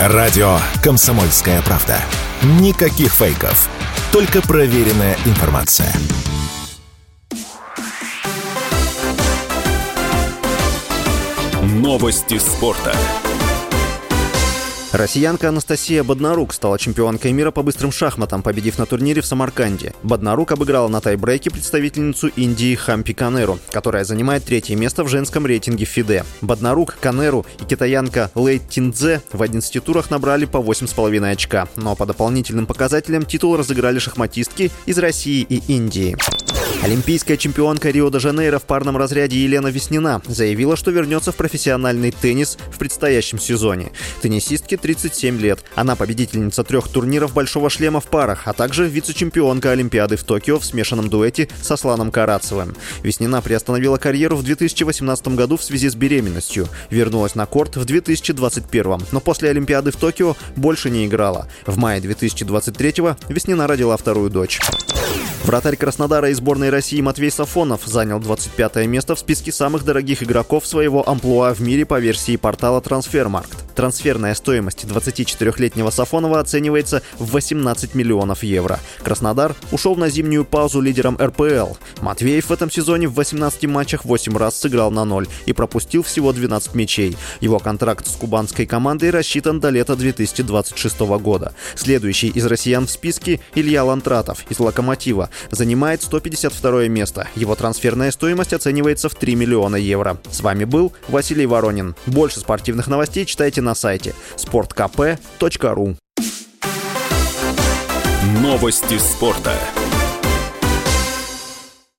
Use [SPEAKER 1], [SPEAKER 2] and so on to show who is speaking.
[SPEAKER 1] Радио «Комсомольская правда». Никаких фейков. Только проверенная информация. Новости спорта.
[SPEAKER 2] Россиянка Анастасия Боднарук стала чемпионкой мира по быстрым шахматам, победив на турнире в Самарканде. Боднарук обыграла на тайбрейке представительницу Индии Хампи Канеру, которая занимает третье место в женском рейтинге ФИДЕ. Боднарук, Канеру и китаянка Лэй Тиндзе в 11 турах набрали по 8,5 очка, но по дополнительным показателям титул разыграли шахматистки из России и Индии. Олимпийская чемпионка Рио-де-Жанейро в парном разряде Елена Веснина заявила, что вернется в профессиональный теннис в предстоящем сезоне. Теннисистке 37 лет. Она победительница трех турниров «Большого шлема» в парах, а также вице-чемпионка Олимпиады в Токио в смешанном дуэте со Сланом Карацевым. Веснина приостановила карьеру в 2018 году в связи с беременностью. Вернулась на корт в 2021, но после Олимпиады в Токио больше не играла. В мае 2023 Веснина родила вторую дочь. Вратарь Краснодара и сборной России Матвей Сафонов занял 25 место в списке самых дорогих игроков своего амплуа в мире по версии портала Трансфермаркт. Трансферная стоимость 24-летнего Сафонова оценивается в 18 миллионов евро. Краснодар ушел на зимнюю паузу лидером РПЛ. Матвеев в этом сезоне в 18 матчах 8 раз сыграл на ноль и пропустил всего 12 мячей. Его контракт с кубанской командой рассчитан до лета 2026 года. Следующий из россиян в списке Илья Лантратов из «Локомотива» занимает 152 место. Его трансферная стоимость оценивается в 3 миллиона евро. С вами был Василий Воронин. Больше спортивных новостей читайте на сайте sportkp.ru
[SPEAKER 1] Новости спорта.